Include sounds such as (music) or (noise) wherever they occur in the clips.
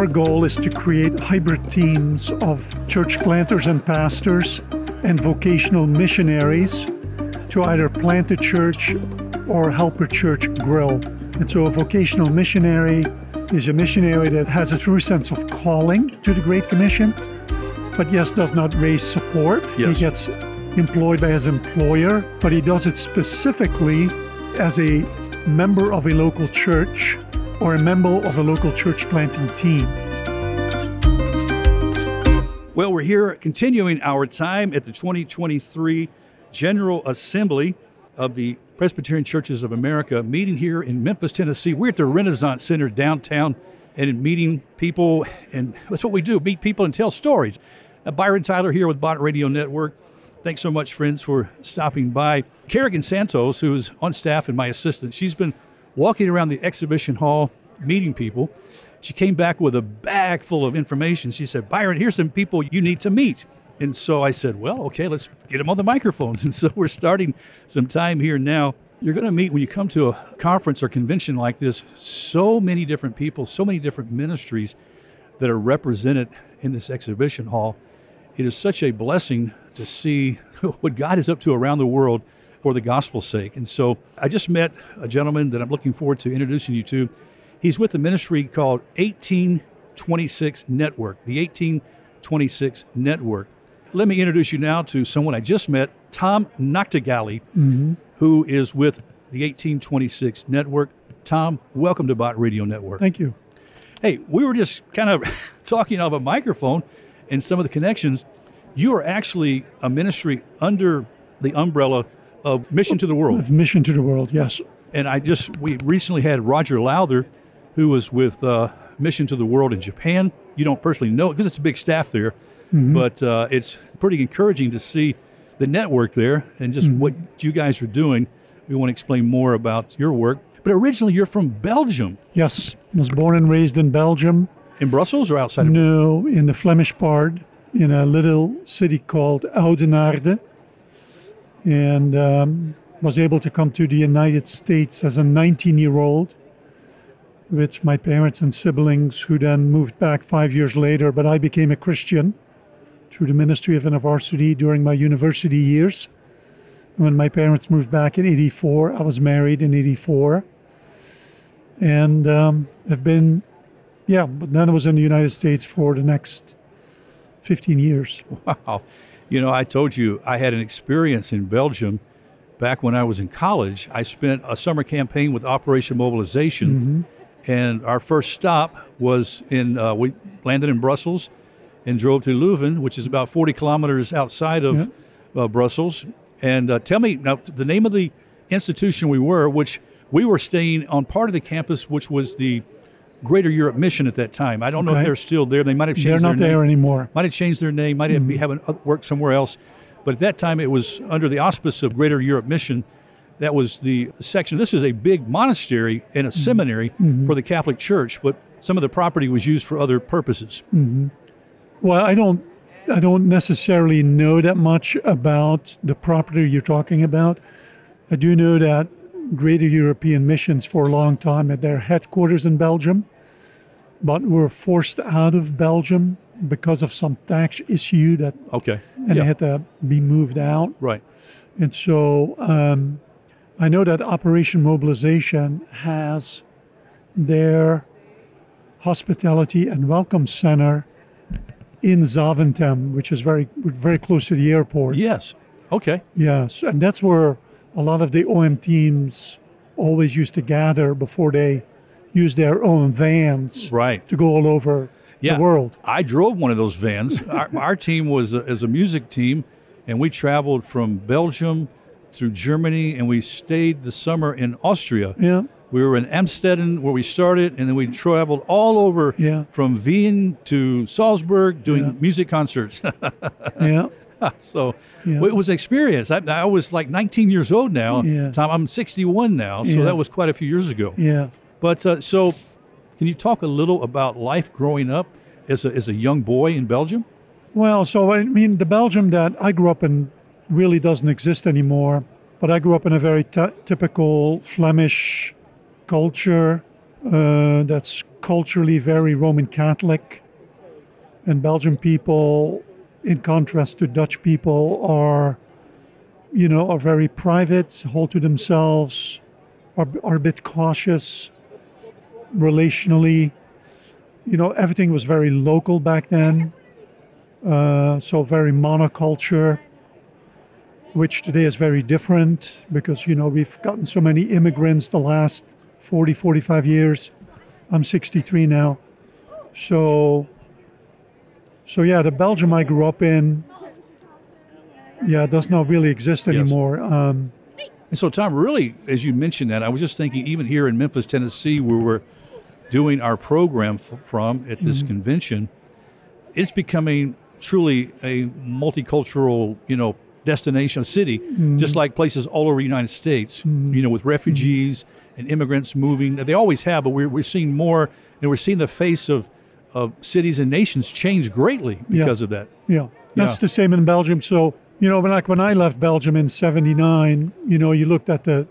our goal is to create hybrid teams of church planters and pastors and vocational missionaries to either plant a church or help a church grow. And so a vocational missionary is a missionary that has a true sense of calling to the Great Commission, but yes, does not raise support. Yes. He gets employed by his employer, but he does it specifically as a member of a local church or a member of a local church planting team. Well, we're here continuing our time at the 2023 General Assembly of the Presbyterian Churches of America, meeting here in Memphis, Tennessee. We're at the Renasant Center downtown and meeting people, and that's what we do meet people and tell stories. Uh, Byron Tyler here with Bott Radio Network. Thanks so much, friends, for stopping by. Kerrigan Santos, who is on staff and my assistant, she's been walking around the exhibition hall meeting people. She came back with a bag full of information. She said, Byron, here's some people you need to meet. And so I said, well, okay, let's get them on the microphones. (laughs) And so we're starting some time here now. You're going to meet when you come to a conference or convention like this, so many different people, so many different ministries that are represented in this exhibition hall. It is such a blessing to see (laughs) what God is up to around the world for the gospel's sake. And so I just met a gentleman that I'm looking forward to introducing you to. He's with a ministry called 1826 Network, the 1826 Network. Let me introduce you now to someone I just met, Tom Nachtergaele, mm-hmm. who is with the 1826 Network. Tom, welcome to Bott Radio Network. Thank you. Hey, we were just kind of (laughs) talking off a microphone and some of the connections. You are actually a ministry under the umbrella of Mission to the World. Of mission to the world, yes. And I just, we recently had Roger Lowther, who was with uh, Mission to the World in Japan. You don't personally know it because it's a big staff there, but uh, it's pretty encouraging to see the network there and just what you guys are doing. We want to explain more about your work. But originally, you're from Belgium, Yes, was born and raised in Belgium. in Brussels or outside of No, in the Flemish part, in a little city called Oudenaarde, and um, was able to come to the United States as a 19-year-old with my parents and siblings, who then moved back five years later. But I became a Christian through the ministry of InterVarsity during my university years. When my parents moved back in '84, I was married in '84, and um, have been yeah, but then I was in the United States for the next 15 years. Wow. You know, I told you I had an experience in Belgium back when I was in college. I spent a summer campaign with Operation Mobilization, and our first stop was in, uh, we landed in Brussels and drove to Leuven, which is about 40 kilometers outside of uh, Brussels. And uh, tell me, now, the name of the institution we were, which we were staying on part of the campus, which was the Greater Europe Mission at that time. I don't know if they're still there. They might have changed They're not their there name anymore. might have changed their name, might have mm-hmm. having oth- uh, worked somewhere else. But at that time, it was under the auspice of Greater Europe Mission. That was the section. This is a big monastery and a mm-hmm. seminary mm-hmm. for the Catholic Church, but some of the property was used for other purposes. Well, I don't I don't necessarily know that much about the property you're talking about. I do know that Greater European Missions for a long time at their headquarters in Belgium, but were forced out of Belgium because of some tax issue that Okay. and yeah. they had to be moved out. right. And so um, I know that Operation Mobilization has their hospitality and welcome center in Zaventem, which is very very close to the airport. Yes. Okay. Yes, and that's where a lot of the OM teams always used to gather before they use their own vans Right. to go all over Yeah. the world. I drove one of those vans. (laughs) our, our team was a, as a music team, and we traveled from Belgium through Germany, and we stayed the summer in Austria. Yeah, We were in Amsterdam where we started, and then we traveled all over Yeah. from Wien to Salzburg doing Yeah. music concerts. (laughs) yeah. (laughs) so Yeah. it was an experience. I, I was like 19 years old now. Yeah. Tom, I'm 61 now, so Yeah. that was quite a few years ago. Yeah. But uh, so, can you talk a little about life growing up as a, as a young boy in Belgium? Well, so I mean, the Belgium that I grew up in really doesn't exist anymore. But I grew up in a very ty typical Flemish culture, uh, that's culturally very Roman Catholic. And Belgian people, in contrast to Dutch people, are, you know, are very private, hold to themselves, are, are a bit cautious relationally. You know, everything was very local back then. Uh, so very monoculture, which today is very different because, you know, we've gotten so many immigrants the last 40, 45 years. I'm 63 now. So, so yeah, the Belgium I grew up in, yeah, does not really exist anymore. Um, And so, Tom, really, as you mentioned that, I was just thinking, even here in Memphis, Tennessee, where we're doing our program f- from at this mm-hmm. convention, it's becoming truly a multicultural, you know, destination, city, mm-hmm. just like places all over the United States, mm-hmm. you know, with refugees and immigrants moving. They always have, but we're, we're seeing more, and we're seeing the face of, of cities and nations change greatly Yeah. because of that. Yeah, that's Yeah. the same in Belgium. So you know, when like when I left Belgium in '79, you know, you looked at the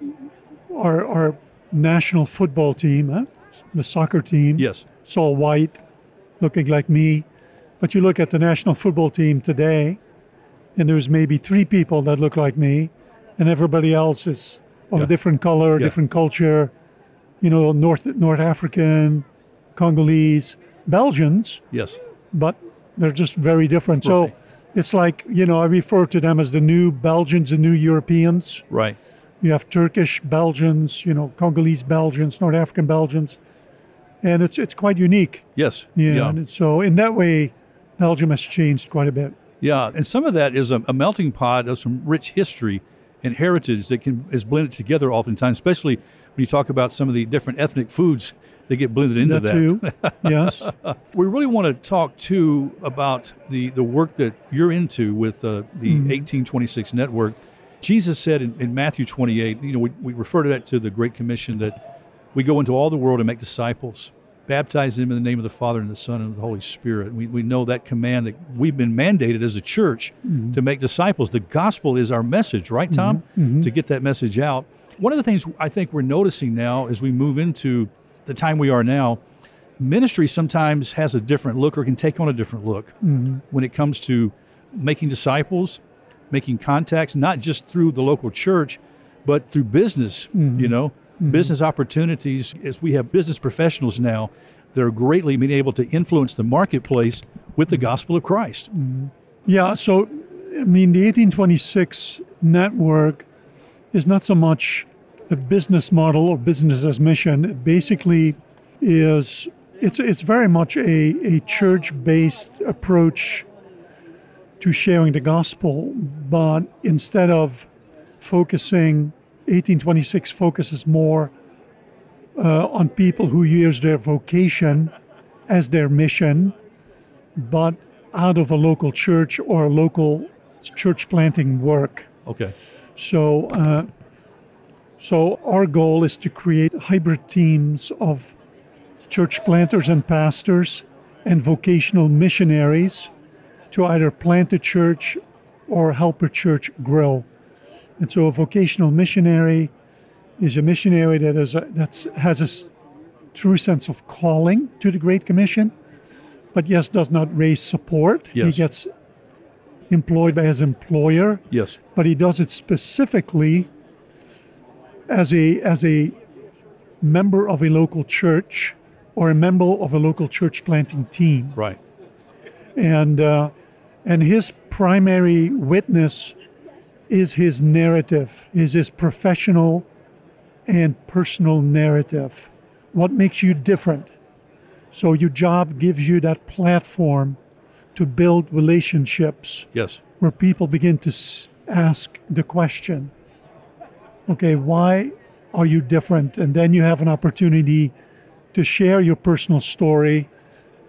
our our national football team, huh? the soccer team. Yes. It's all white, looking like me. But you look at the national football team today, and there's maybe three people that look like me, and everybody else is of Yeah. a different color, Yeah. different culture. You know, North North African, Congolese, Belgians Yes. but they're just very different. So it's like, you know, I refer to them as the new Belgians, the new Europeans. Right. You have Turkish Belgians, you know, Congolese Belgians, North African Belgians. And it's it's quite unique. Yes. Yeah. Yeah. And so in that way, Belgium has changed quite a bit. Yeah, and some of that is a, a melting pot of some rich history and heritage that can is blended together oftentimes, especially when you talk about some of the different ethnic foods that get blended into that, that. too. (laughs) yes. We really want to talk too about the the work that you're into with uh, the mm-hmm. 1826 network. Jesus said in, in Matthew 28, you know, we, we refer to that to the Great Commission that we go into all the world and make disciples, baptize them in the name of the Father and the Son and the Holy Spirit. We, we know that command that we've been mandated as a church mm-hmm. to make disciples. The gospel is our message, right, Tom? Mm-hmm. To get that message out. One of the things I think we're noticing now as we move into the time we are now, ministry sometimes has a different look or can take on a different look mm-hmm. when it comes to making disciples, making contacts, not just through the local church, but through business, mm-hmm. you know, mm-hmm. business opportunities. As we have business professionals now they're greatly being able to influence the marketplace with the gospel of Christ. Yeah, so I mean, the 1826 network is not so much a business model or business as mission. Basically is it's it's very much a, a church-based approach to sharing the gospel, but instead of focusing 1826 focuses more uh, on people who use their vocation as their mission, but out of a local church or a local church planting work. Okay. So, uh, so our goal is to create hybrid teams of church planters and pastors and vocational missionaries to either plant a church or help a church grow. And so, a vocational missionary is a missionary that is a, that's has a true sense of calling to the Great Commission, but yes, does not raise support. Yes. He gets employed by his employer Yes. but he does it specifically as a as a member of a local church or a member of a local church planting team Right. and uh, and his primary witness is his narrative is his professional and personal narrative what makes you different so your job gives you that platform to build relationships Yes. where people begin to s- ask the question okay why are you different and then you have an opportunity to share your personal story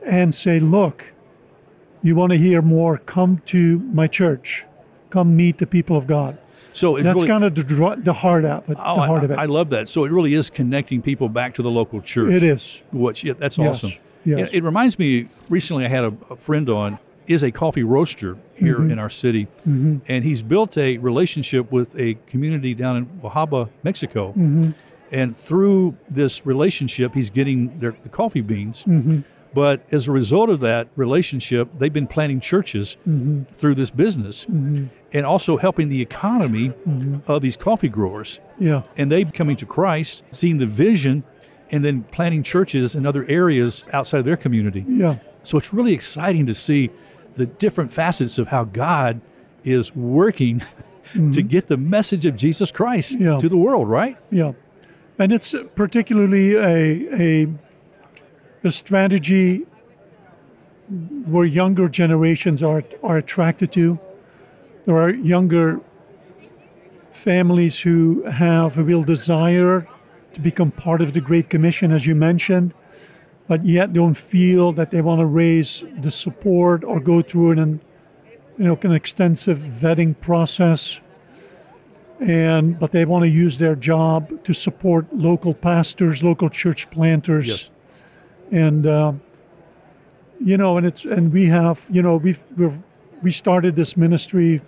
and say look you want to hear more come to my church come meet the people of god So it's that's really, kind of the, the heart of it oh, the heart I, of it I love that. So it really is connecting people back to the local church. it is Which yeah, that's Yes, awesome. yes. It, it reminds me. Recently, I had a, a friend on. Is a coffee roaster here Mm-hmm. in our city, mm-hmm. and he's built a relationship with a community down in Oaxaca, Mexico. Mm-hmm. And through this relationship, he's getting their, the coffee beans. Mm-hmm. But as a result of that relationship, they've been planting churches mm-hmm. through this business and also helping the economy of these coffee growers. Yeah. And they coming to Christ, seeing the vision, and then planting churches in other areas outside of their community. Yeah. So it's really exciting to see the different facets of how God is working (laughs) to mm-hmm. get the message of Jesus Christ Yeah. to the world, right? Yeah, and it's particularly a, a a strategy where younger generations are are attracted to. There are younger families who have a real desire to become part of the Great Commission, as you mentioned, but yet don't feel that they want to raise the support or go through an you know an extensive vetting process. And but they want to use their job to support local pastors, local church planters, Yes. and uh, you know, and it's and we have you know we've we've, we started this ministry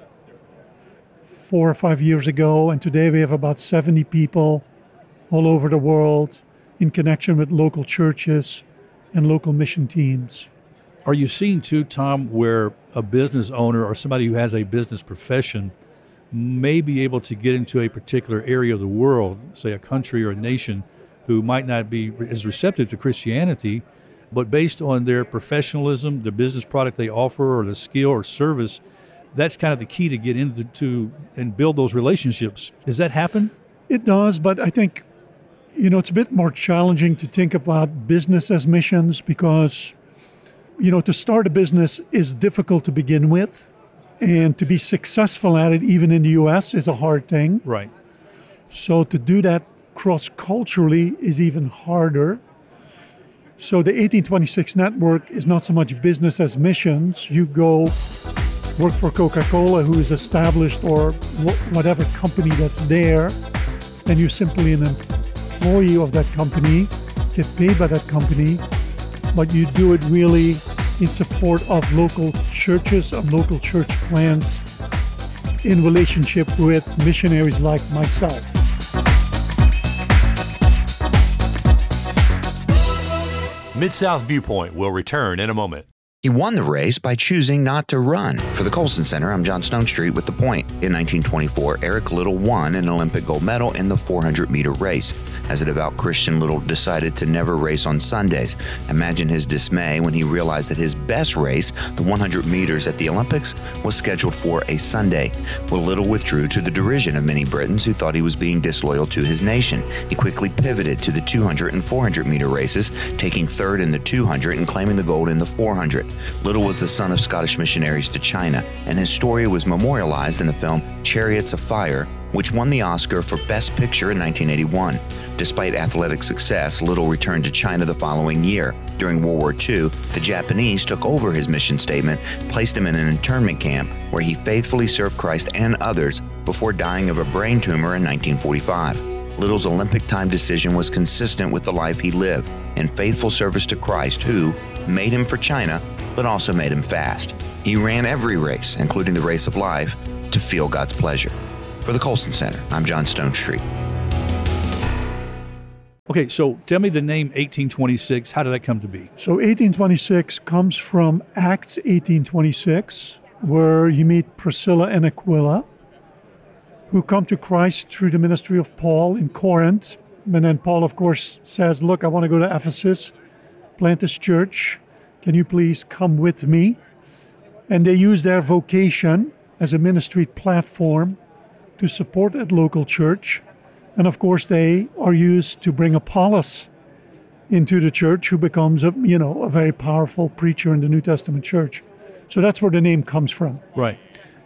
four or five years ago, and today we have about seventy people all over the world in connection with local churches and local mission teams. Are you seeing too, Tom, where a business owner or somebody who has a business profession may be able to get into a particular area of the world, say a country or a nation, who might not be as receptive to Christianity, but based on their professionalism, the business product they offer, or the skill or service, that's kind of the key to get into to and build those relationships. Does that happen? It does, but I think, you know, it's a bit more challenging to think about business as missions because, you know, to start a business is difficult to begin with. And to be successful at it, even in the US, is a hard thing. Right. So to do that cross culturally is even harder. So the 1826 network is not so much business as missions. You go work for Coca Cola, who is established, or wh- whatever company that's there, and you're simply an employee of that company, get paid by that company, but you do it really in support of local churches and local church plants in relationship with missionaries like myself. Mid South Viewpoint will return in a moment. He won the race by choosing not to run. For the Colson Center, I'm John Stonestreet with The Point. In 1924, Eric Liddell won an Olympic gold medal in the 400 meter race. As a devout Christian, Liddell decided to never race on Sundays. Imagine his dismay when he realized that his best race, the 100 meters at the Olympics, was scheduled for a Sunday. Well, Liddell withdrew to the derision of many Britons who thought he was being disloyal to his nation. He quickly pivoted to the 200 and 400 meter races, taking third in the 200 and claiming the gold in the 400. Liddell was the son of Scottish missionaries to China, and his story was memorialized in the film Chariots of Fire, which won the Oscar for Best Picture in 1981. Despite athletic success, Liddell returned to China the following year. During World War II, the Japanese took over his mission statement, placed him in an internment camp where he faithfully served Christ and others before dying of a brain tumor in 1945. Liddell's Olympic time decision was consistent with the life he lived in faithful service to Christ, who made him for China, but also made him fast. He ran every race, including the race of life, to feel God's pleasure. For the Colson Center, I'm John Stonestreet. Okay, so tell me the name 1826. How did that come to be? So 1826 comes from Acts 1826, where you meet Priscilla and Aquila, who come to Christ through the ministry of Paul in Corinth. And then Paul, of course, says, Look, I want to go to Ephesus, plant this church. Can you please come with me? And they use their vocation as a ministry platform to support that local church. And of course, they are used to bring Apollos into the church, who becomes a you know a very powerful preacher in the New Testament church. So that's where the name comes from. Right.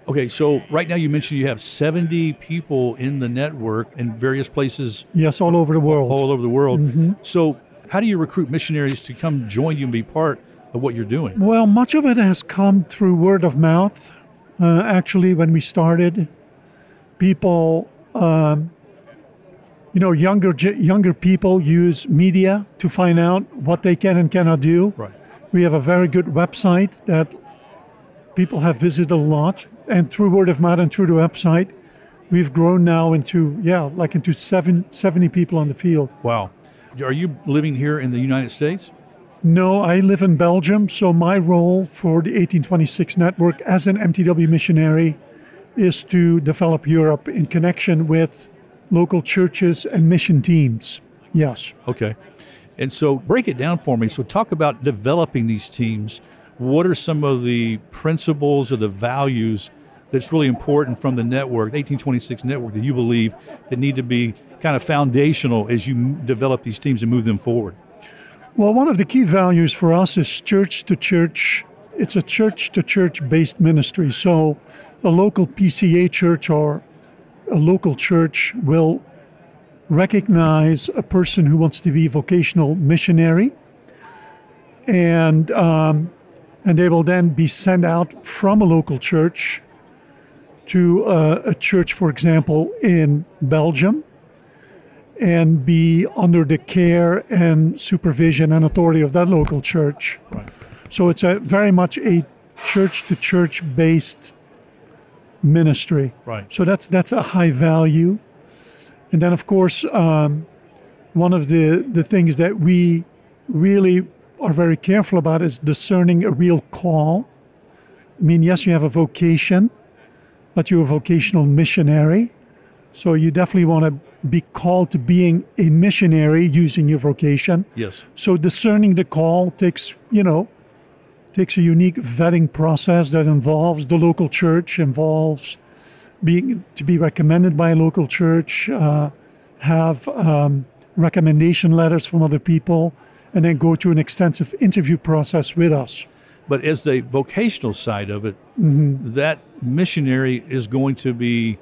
Okay, so right now you mentioned you have 70 people in the network in various places Yes, all over the world. all over the world. So, how do you recruit missionaries to come join you and be part of what you're doing? Well, much of it has come through word of mouth. Uh, actually, when we started, people, um, you know, younger younger people use media to find out what they can and cannot do. Right. We have a very good website that people have visited a lot, and through word of mouth and through the website, we've grown now into yeah, like into seven, 70 people on the field. Wow. Are you living here in the United States? No, I live in Belgium, so my role for the 1826 network as an MTW missionary is to develop Europe in connection with local churches and mission teams. Yes. Okay. And so break it down for me. So talk about developing these teams. What are some of the principles or the values that's really important from the network, 1826 network, that you believe that need to be kind of foundational as you develop these teams and move them forward? Well, one of the key values for us is church to church. It's a church to church based ministry. So a local PCA church or a local church will recognize a person who wants to be vocational missionary and um, and they will then be sent out from a local church to uh, a church, for example, in Belgium, and be under the care and supervision and authority of that local church. Right. So it's a very much a church to church based ministry. Right. So that's that's a high value. And then, of course, um, one of the the things that we really are very careful about is discerning a real call. I mean, yes, you have a vocation, but you're a vocational missionary. So you definitely want to be called to being a missionary using your vocation. Yes. So discerning the call takes, you know, takes a unique vetting process that involves the local church, involves being to be recommended by a local church, uh, have um, recommendation letters from other people, and then go through an extensive interview process with us. But as the vocational side of it, that missionary is going to be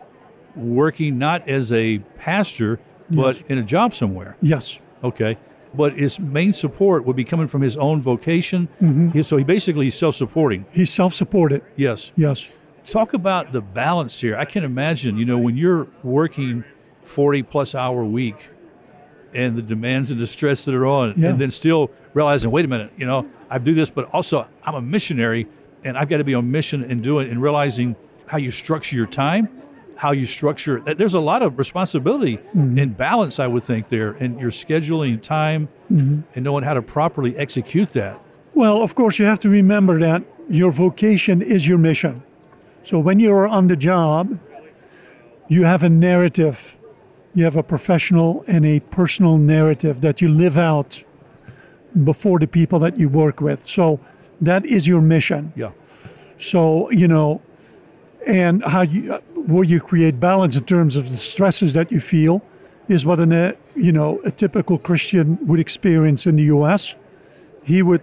working not as a pastor, but Yes. in a job somewhere. Yes. Okay. But his main support would be coming from his own vocation. Mm-hmm. He- so he basically is self supporting. He's self-supported. Yes. Yes. Talk about the balance here. I can imagine, you know, when you're working 40 plus hour week and the demands and the stress that are on, Yeah. and then still realizing, wait a minute, you know, I do this, but also I'm a missionary and I've got to be on mission and do it and realizing how you structure your time, how you structure there's a lot of responsibility mm-hmm. and balance, I would think, there, and your scheduling time mm-hmm. and knowing how to properly execute that. Well, of course, you have to remember that your vocation is your mission. So when you're on the job, you have a narrative. You have a professional and a personal narrative that you live out before the people that you work with. So that is your mission. Yeah. So, you know, and how you, where you create balance in terms of the stresses that you feel is what an, uh, you know, a typical Christian would experience in the U.S. He would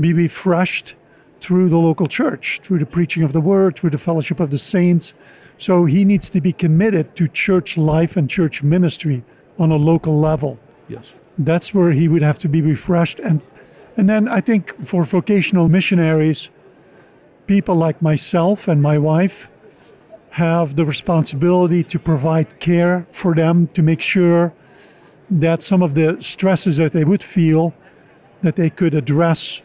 be refreshed through the local church, through the preaching of the word, through the fellowship of the saints. So he needs to be committed to church life and church ministry on a local level Yes. that's where he would have to be refreshed and and then I think for vocational missionaries people like myself and my wife have the responsibility to provide care for them to make sure that some of the stresses that they would feel that they could address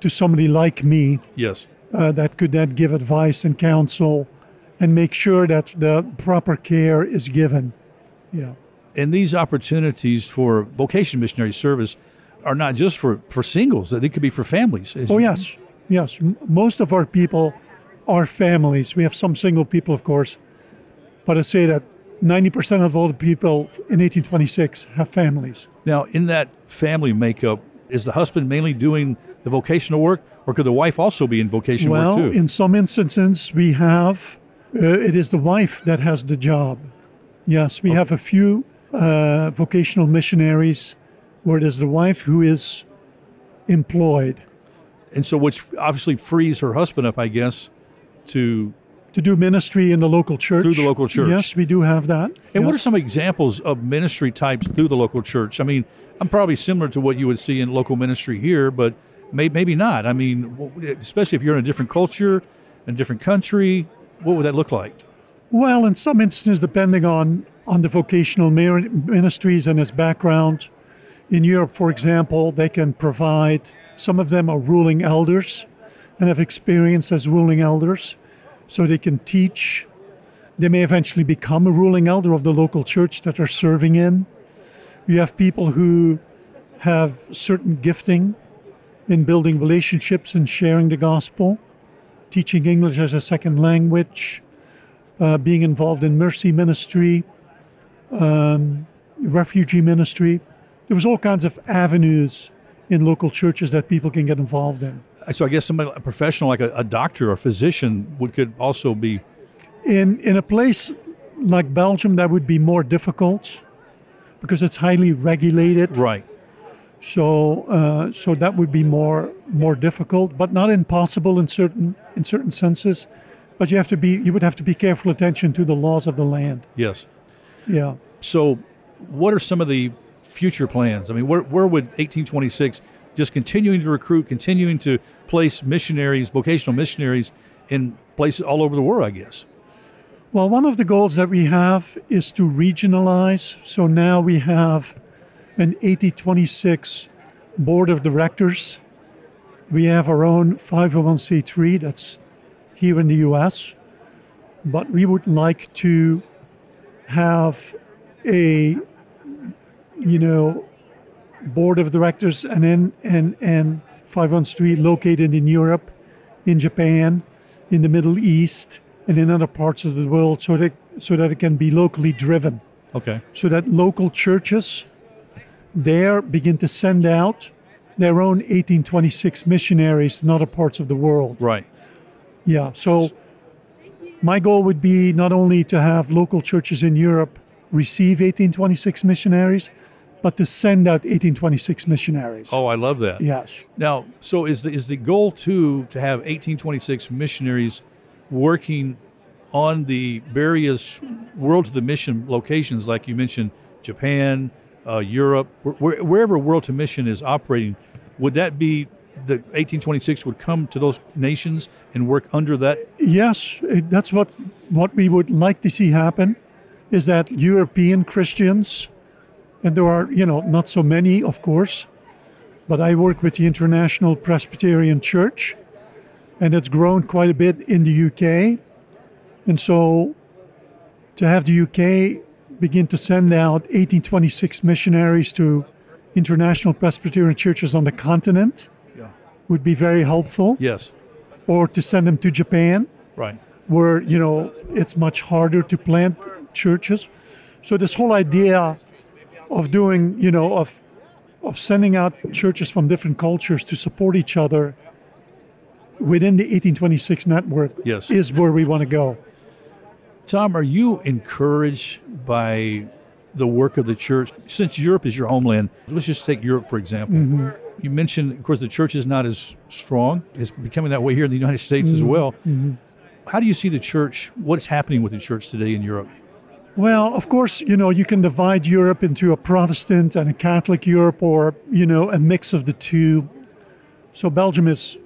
to somebody like me Yes. uh, that could then give advice and counsel and make sure that the proper care is given yeah And these opportunities for vocation missionary service are not just for, for singles, they could be for families. Oh, yes. Yes. Most of our people are families. We have some single people, of course. But I say that 90% of all the people in 1826 have families. Now, in that family makeup, is the husband mainly doing the vocational work, or could the wife also be in vocational well, work too? in some instances, we have, uh, it is the wife that has the job. Yes, we have a few uh, vocational missionaries where it is the wife who is employed and so, which obviously frees her husband up, I guess, to. to do ministry in the local church. Through the local church. Yes, we do have that. And what are some examples of ministry types through the local church? I mean, I'm probably similar to what you would see in local ministry here, but may, maybe not. I mean, especially if you're in a different culture, in a different country, what would that look like? Well, in some instances, depending on, on the vocational ministries and its background, in Europe, for example, they can provide, some of them are ruling elders and have experience as ruling elders, so they can teach they may eventually become a ruling elder of the local church that they're serving in. You have people who have certain gifting in building relationships and sharing the gospel, teaching English as a second language, uh, being involved in mercy ministry, um, refugee ministry. There was all kinds of avenues in local churches that people can get involved in. So I guess somebody, a professional like a, a doctor or physician, would could also be. In in a place like Belgium, that would be more difficult because it's highly regulated. Right. So uh, so that would be more more difficult, but not impossible in certain in certain senses. But you have to be you would have to be careful attention to the laws of the land. Yes. Yeah. So, what are some of the future plans? I mean, where, where would 1826 just continuing to recruit, continuing to place missionaries, vocational missionaries in places all over the world, I guess? Well, one of the goals that we have is to regionalize. So now we have an 8026 board of directors. We have our own 501c3 that's here in the US, but we would like to have a you know board of directors and then and and 501c3 located in Europe, in Japan, in the Middle East, and in other parts of the world, so that so that it can be locally driven, Okay. so that local churches there begin to send out their own 1826 missionaries in other parts of the world. Right. Yeah. So my goal would be not only to have local churches in Europe receive 1826 missionaries, but to send out 1826 missionaries. Oh, I love that. Yes. Now, so is the, is the goal too to have 1826 missionaries working on the various World to the Mission locations, like you mentioned, Japan, uh, Europe, where, wherever World to Mission is operating? Would that be the 1826 would come to those nations and work under that? Yes, that's what what we would like to see happen is that European Christians and there are, you know, not so many, of course, but I work with the International Presbyterian Church and it's grown quite a bit in the UK. And so to have the UK begin to send out 1826 missionaries to international Presbyterian churches on the continent Yeah. would be very helpful, Yes. or to send them to Japan Right. where you know it's much harder to plant churches. So this whole idea of doing, you know, of of sending out churches from different cultures to support each other within the 1826 network Yes. is where we want to go. Tom, are you encouraged by the work of the church? Since Europe is your homeland, let's just take Europe for example. Mm-hmm. You mentioned, of course, the church is not as strong. It's becoming that way here in the United States as mm-hmm. well. Mm-hmm. How do you see the church? What's happening with the church today in Europe? Well, of course, you know, you can divide Europe into a Protestant and a Catholic Europe or, you know, a mix of the two. So Belgium is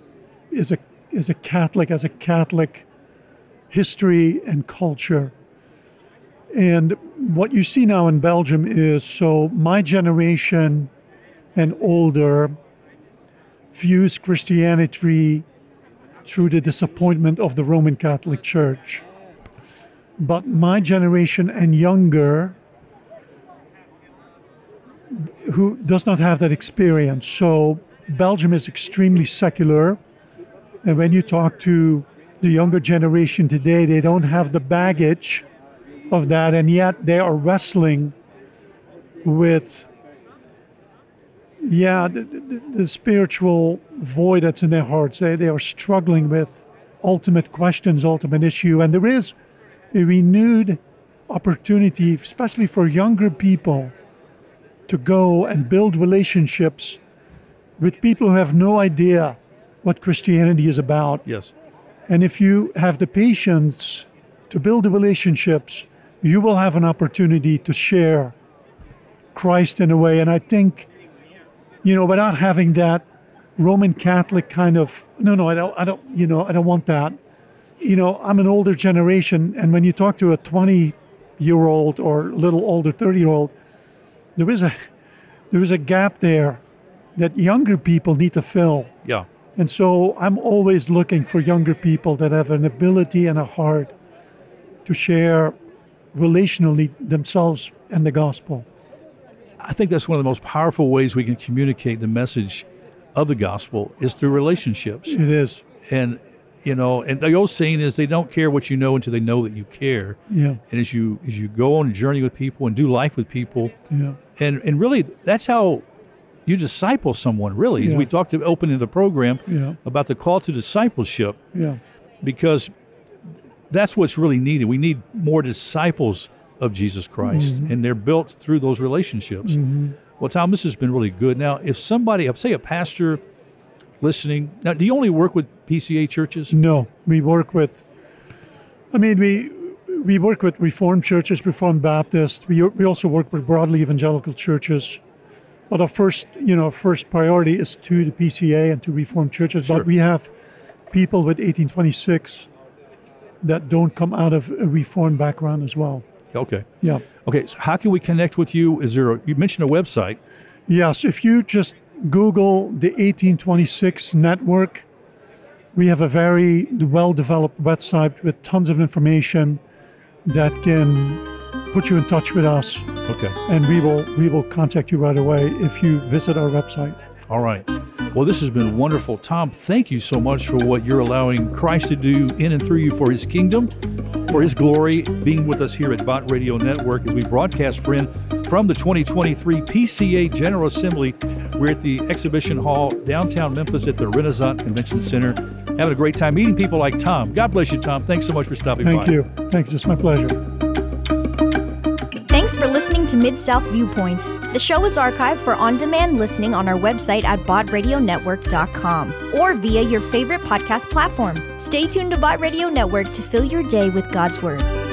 is a is a Catholic as a Catholic history and culture. And what you see now in Belgium is so my generation and older views Christianity through the disappointment of the Roman Catholic Church but my generation and younger who does not have that experience. So belgium is extremely secular. And when you talk to the younger generation today they don't have the baggage of that. And yet they are wrestling with yeah the, the, the spiritual void that's in their hearts. They, they are struggling with ultimate questions ultimate issue. And there is a renewed opportunity, especially for younger people, to go and build relationships with people who have no idea what Christianity is about. Yes. And if you have the patience to build the relationships, you will have an opportunity to share Christ in a way. And I think, you know, without having that Roman Catholic kind of no, no, I don't, I don't, you know, I don't want that you know, I'm an older generation, and when you talk to a 20 year old or a little older 30 year old, there is a there is a gap there that younger people need to fill. Yeah. And so I'm always looking for younger people that have an ability and a heart to share relationally themselves and the gospel. I think that's one of the most powerful ways we can communicate the message of the gospel is through relationships. It is. And you know, and the old saying is they don't care what you know until they know that you care. Yeah. And as you as you go on a journey with people and do life with people, Yeah. and and really that's how you disciple someone. Really, as we talked to opening the program Yeah. about the call to discipleship, Yeah. because that's what's really needed. We need more disciples of Jesus Christ, Mm-hmm. and they're built through those relationships. Well, Tom, this has been really good. Now, if somebody, say a pastor listening, now, do you only work with PCA churches? No, we work with. I mean, we we work with Reformed churches, Reformed Baptist. We we also work with broadly evangelical churches. But our first, you know, first priority is to the PCA and to Reformed churches. Sure. But we have people with 1826 that don't come out of a Reformed background as well. Okay. Yeah. Okay. So, how can we connect with you? Is there? A, you mentioned a website. Yes, if you just Google the 1826 network, we have a very well developed website with tons of information that can put you in touch with us Okay. and we will we will contact you right away if you visit our website. All right. Well, this has been wonderful. Tom, thank you so much for what you're allowing Christ to do in and through you for his kingdom, for his glory, being with us here at Bott Radio Network as we broadcast, friend, from the 2023 PCA General Assembly. We're at the Exhibition Hall, downtown Memphis at the Renasant Convention Center. Having a great time meeting people like Tom. God bless you, Tom. Thanks so much for stopping Thank by. Thank you. Thank you. It's my pleasure. To Mid South Viewpoint. The show is archived for on demand listening on our website at bottradionetwork.com or via your favorite podcast platform. Stay tuned to Bott Radio Network to fill your day with God's Word.